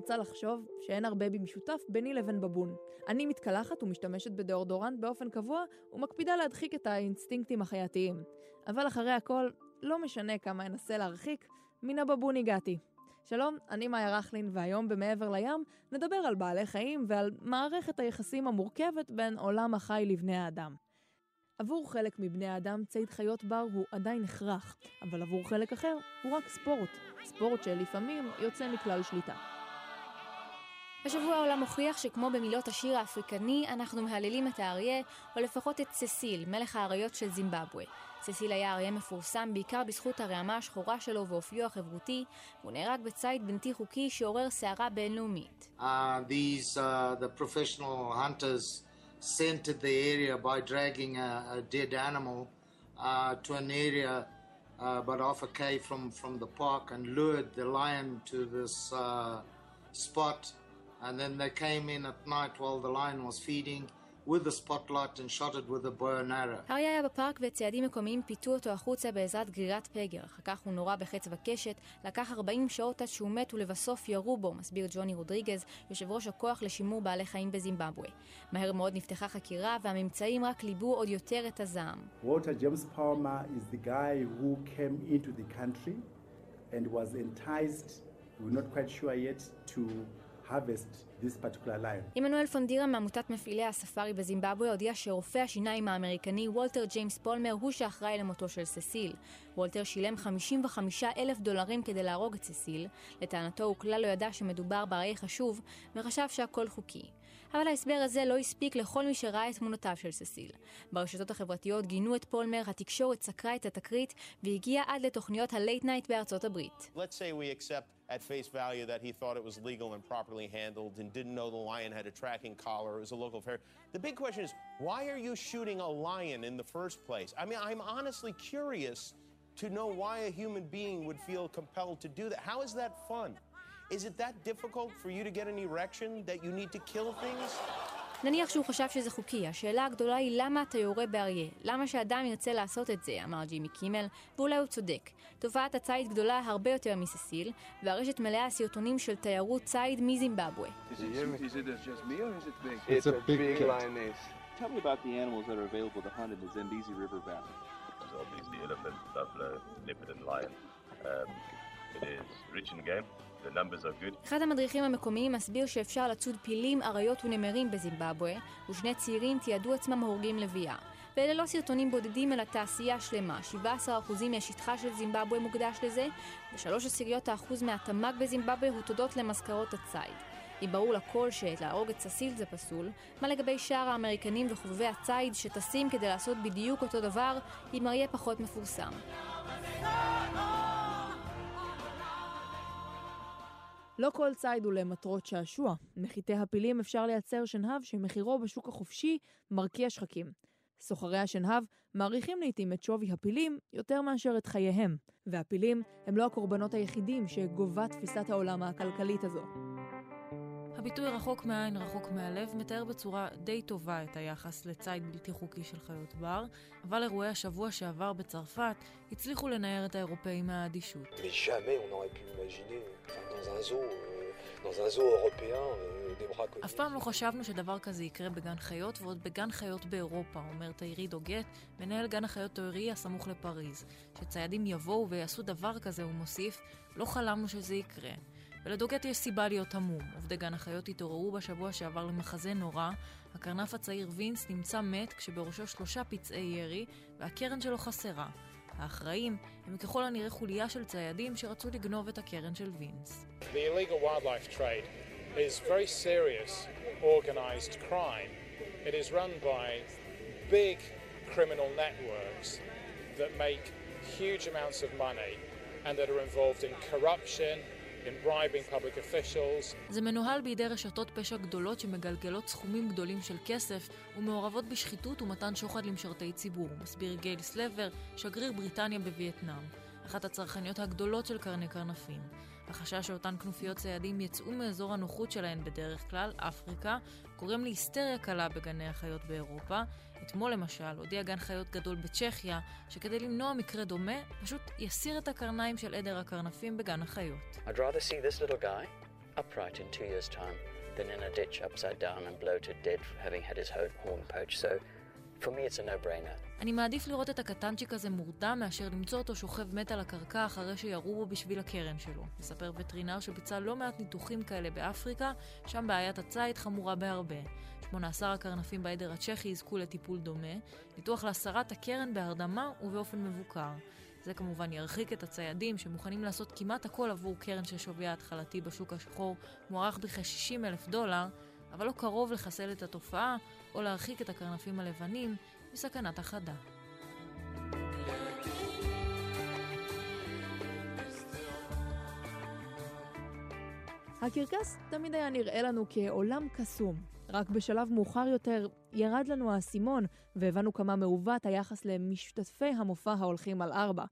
רוצה לחשוב שאין הרבה במשותף ביני לבין בבון. אני מתקלחת ומשתמשת בדאורדורנט באופן קבוע ומקפידה להדחיק את האינסטינקטים החייתיים. אבל אחרי הכל, לא משנה כמה אנסה להרחיק, מן הבבון הגעתי. שלום, אני מאיה רכלין, והיום במעבר לים נדבר על בעלי חיים ועל מערכת היחסים המורכבת בין עולם החי לבני האדם. עבור חלק מבני האדם ציד חיות בר הוא עדיין הכרח, אבל עבור חלק אחר הוא רק ספורט, ספורט שלפעמים יוצא מכלל שליטה. השבוע העולם מוכיח שכמו במילות השיר האפריקני, אנחנו מהללים את האריה, או לפחות את ססיל, מלך האריות של זימבבואה. ססיל היה אריה מפורסם בעיקר בזכות הרעמה השחורה שלו ואופיו החברותי, והוא נהרג בציד בלתי חוקי שעורר סערה בינלאומית. Uh, these, uh, uh, uh, about half a k from, from the park and lured the lion to this uh, spot. And then they came in at night while the lion was feeding with the spotlight and shot it with a bow and arrow. אריה היה בפארק וציידים מקומיים פיתו אותו החוצה בעזרת גרירת פגר. אחר כך הוא נורה בחצב הקשת, לקח 40 שעות עד שהוא מת ולבסוף ירו בו, מסביר ג'וני רודריגז, יושב ראש הכוח לשימור בעלי חיים בזימבבואה. מהר מאוד נפתחה חקירה והממצאים רק ליבו עוד יותר את הזעם. Walter James Palmer is the guy who came into the country and was enticed, we're not quite sure yet, to harvest this particular lion. עמנואל פונדירה מעמותת מפעילי הספארי בזימבבואה הודיע שרופא השיניים האמריקני וולטר ג'יימס פולמר הוא שאחראי למותו של ססיל. וולטר שילם 55 אלף דולרים כדי להרוג את ססיל. לטענתו הוא כלל לא ידע שמדובר באריה חשוב, וחשב שהכל חוקי. אבל ההסבר הזה לא הספיק לכל מי שראה את תמונותיו של ססיל. ברשתות החברתיות גינו את פולמר, התקשורת סקרה את התקרית, והגיעה עד לתוכניות הלייט נייט בארצות הברית. At face value that he thought it was legal and properly handled and didn't know the lion had a tracking collar, it was a local affair. The big question is, why are you shooting a lion in the first place? I mean, I'm honestly curious to know why a human being would feel compelled to do that. How is that fun? Is it that difficult for you to get an erection that you need to kill things? נניח שהוא חשב שזה חוקי, השאלה הגדולה היא למה אתה יורה באריה? למה שאדם ירצה לעשות את זה? אמר ג'ימי קימל, ואולי הוא צודק. תופעת הציד גדולה הרבה יותר מססיל, והרשת מלאה סרטונים של תיירות ציד מזימבבואה. Is it, is it just me or is it big? It's a big cat. lioness. Tell me about the animals that are available to hunt in the Zambezi River Valley. There's obviously elephant, buffalo, leopard and lion. Um, good. אחד המדריכים המקומיים מסביר שאפשר לצוד פילים, אריות ונמרים בזימבבואה, ושני צעירים תיעדו עצמם הורגים לביאה. ואלה לא סרטונים בודדים אלא תעשייה שלמה, 17% משטחה של זימבבואה מוקדש לזה, ושלוש עשיריות האחוז מהתמ"ג בזימבבואה הוא תודות למזכרות הציד. אם ברור לכל שלהרוג את ססיל זה פסול, מה לגבי שאר האמריקנים וחובבי הציד שטסים כדי לעשות בדיוק אותו דבר עם אריה פחות מפורסם? לא כל ציד הוא למטרות שעשוע. מחיתי הפילים אפשר לייצר שנהב שמחירו בשוק החופשי מרקיע שחקים. סוחרי השנהב מעריכים לעיתים את שווי הפילים יותר מאשר את חייהם, והפילים הם לא הקורבנות היחידים שגובה תפיסת העולם הכלכלית הזו. הביטוי רחוק מהעין רחוק מהלב מתאר בצורה די טובה את היחס לציד בלתי חוקי של חיות בר, אבל אירועי השבוע שעבר בצרפת הצליחו לנער את האירופאים מהאדישות. Euh, euh. אף פעם לא חשבנו שדבר כזה יקרה בגן חיות, ועוד בגן חיות באירופה, אומר תאירי דוגט, מנהל גן החיות תאירי הסמוך לפריז. שציידים יבואו ויעשו דבר כזה, הוא מוסיף, לא חלמנו שזה יקרה. ולדוגט יש סיבה להיות המום. עובדי גן החיות התעוררו בשבוע שעבר למחזה נורא. הקרנף הצעיר וינס נמצא מת כשבראשו שלושה פצעי ירי, והקרן שלו חסרה. האחראים הם ככל הנראה חוליה של ציידים שרצו לגנוב את הקרן של וינס. That make huge amounts of money and that are involved in corruption, זה מנוהל בידי רשתות פשע גדולות שמגלגלות סכומים גדולים של כסף ומעורבות בשחיתות ומתן שוחד למשרתי ציבור, מסביר גייל סלבר, שגריר בריטניה בווייטנאם. אחת הצרכניות הגדולות של קרני קרנפים. החשש שאותן כנופיות ציידים יצאו מאזור הנוחות שלהן בדרך כלל, אפריקה, גורם להיסטריה קלה בגני החיות באירופה. אתמול למשל הודיע גן חיות גדול בצ'כיה, שכדי למנוע מקרה דומה, פשוט יסיר את הקרניים של עדר הקרנפים בגן החיות. I'd rather see this little guy upright in two years' time than in a ditch upside down and bloated dead having had his horn poached. So אני מעדיף לראות את הקטנצ'יק הזה מורדם מאשר למצוא אותו שוכב מת על הקרקע אחרי שירו בו בשביל הקרן שלו. מספר וטרינר שביצע לא מעט ניתוחים כאלה באפריקה, שם בעיית הציד חמורה בהרבה. 18 הקרנפים בעדר הצ'כי יזכו לטיפול דומה, ניתוח להסרת הקרן בהרדמה ובאופן מבוקר. זה כמובן ירחיק את הציידים שמוכנים לעשות כמעט הכל עבור קרן ששוויה ההתחלתי בשוק השחור מוערך בכ-60 אלף דולר, אבל לא קרוב לחסל את התופעה או להרחיק את הקרנפים הלבנים מסכנת החדה. הקרקס תמיד היה נראה לנו כעולם קסום. רק בשלב מאוחר יותר ירד לנו האסימון, והבנו כמה מעוות היחס למשתתפי המופע ההולכים על ארבע.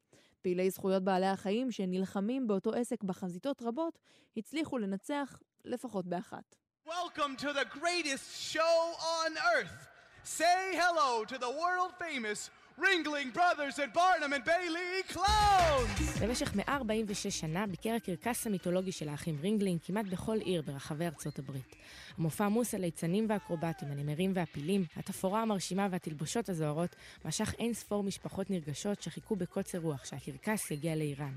פעילי זכויות בעלי החיים שנלחמים באותו עסק בחזיתות רבות, הצליחו לנצח לפחות באחת. Welcome to the greatest show on earth! Say hello to the world famous Ringling Brothers and Barnum and Bailey Clowns! במשך 146 שנה ביקר הקרקס המיתולוגי של האחים רינגלינג כמעט בכל עיר ברחבי ארצות הברית. המופע עמוס הליצנים והאקרובטים, הנמרים והפילים, התפאורה המרשימה והתלבושות הזוהרות, משך אין ספור משפחות נרגשות שחיכו בקוצר רוח שהקרקס יגיע לאיראן.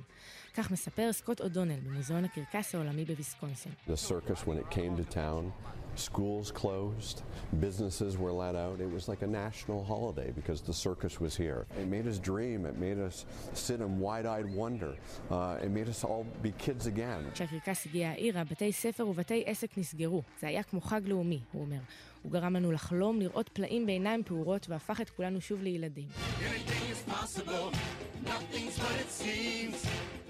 כך מספר סקוט אודונל ממוזיאון הקרקס העולמי בוויסקונסין. The circus when it came to town, schools closed, businesses were let out. It was like a national holiday because the circus was here. It made us dream, it made us sit in wide-eyed wonder, uh, it made us all be kids again. כשהקרקס הגיע העירה, בתי ספר ובתי עסק נסגרו. זה היה כמו חג לאומי, הוא אומר. הוא גרם לנו לחלום, לראות פלאים בעיניים פעורות, והפך את כולנו שוב לילדים.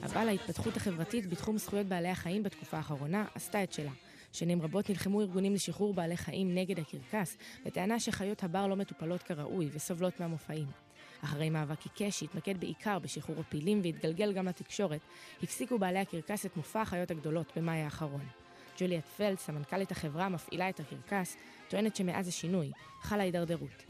אבל ההתפתחות החברתית בתחום זכויות בעלי החיים בתקופה האחרונה עשתה את שלה. שנים רבות נלחמו ארגונים לשחרור בעלי חיים נגד הקרקס, בטענה שחיות הבר לא מטופלות כראוי וסובלות מהמופעים. אחרי מאבק עיקש שהתמקד בעיקר בשחרור הפילים והתגלגל גם לתקשורת, הפסיקו בעלי הקרקס את מופע החיות הגדולות במאי האחרון. ג'וליאט פלד, סמנכ"לית החברה המפעילה את הקרקס, טוענת שמאז השינוי חלה הידרדרות.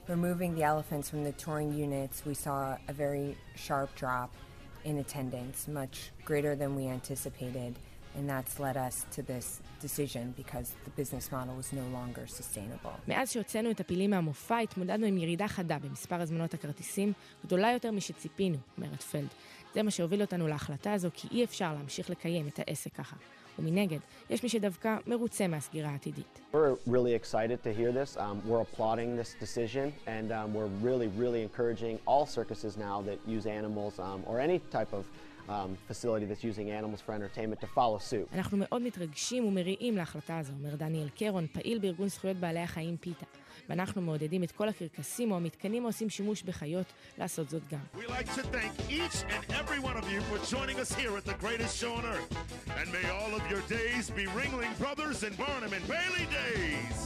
In attendance, much greater than we anticipated. And that's led us to this decision because the business model was no longer sustainable. מאז שהוצאנו את הפילים מהמופע, התמודדנו עם ירידה חדה במספר הזמנות הכרטיסים, גדולה יותר משציפינו, אומרת פלד. זה מה שהוביל אותנו להחלטה הזו, כי אי אפשר להמשיך לקיים את העסק ככה. ומנגד, יש מי שדווקא מרוצה מהסגירה העתידית. We're really excited to hear this. Um, we're applauding this decision, and um, we're really, really encouraging all circuses now that use animals um, or any type of um, facility that's using animals for entertainment to follow suit. אנחנו מאוד מתרגשים ומריעים להחלטה הזו, אומר דניאל קרון, פעיל בארגון זכויות בעלי החיים פיתה. ואנחנו מעודדים את כל הקרקסים או המתקנים העושים שימוש בחיות לעשות זאת גם. We like to thank each and every one of you for joining us here at the greatest show on earth. And may all of your days be Ringling Brothers and Barnum and Bailey days.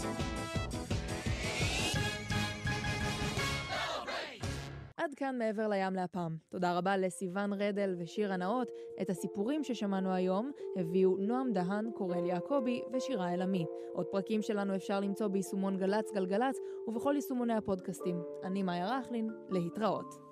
עד כאן מעבר לים להפעם. תודה רבה לסיון רדל ושירה נאות. את הסיפורים ששמענו היום הביאו נועם דהן, קורל יעקבי ושירה אלעמי. עוד פרקים שלנו אפשר למצוא ביישומון גל"צ גלגלצ ובכל יישומוני הפודקאסטים. אני מאיה רכלין, להתראות.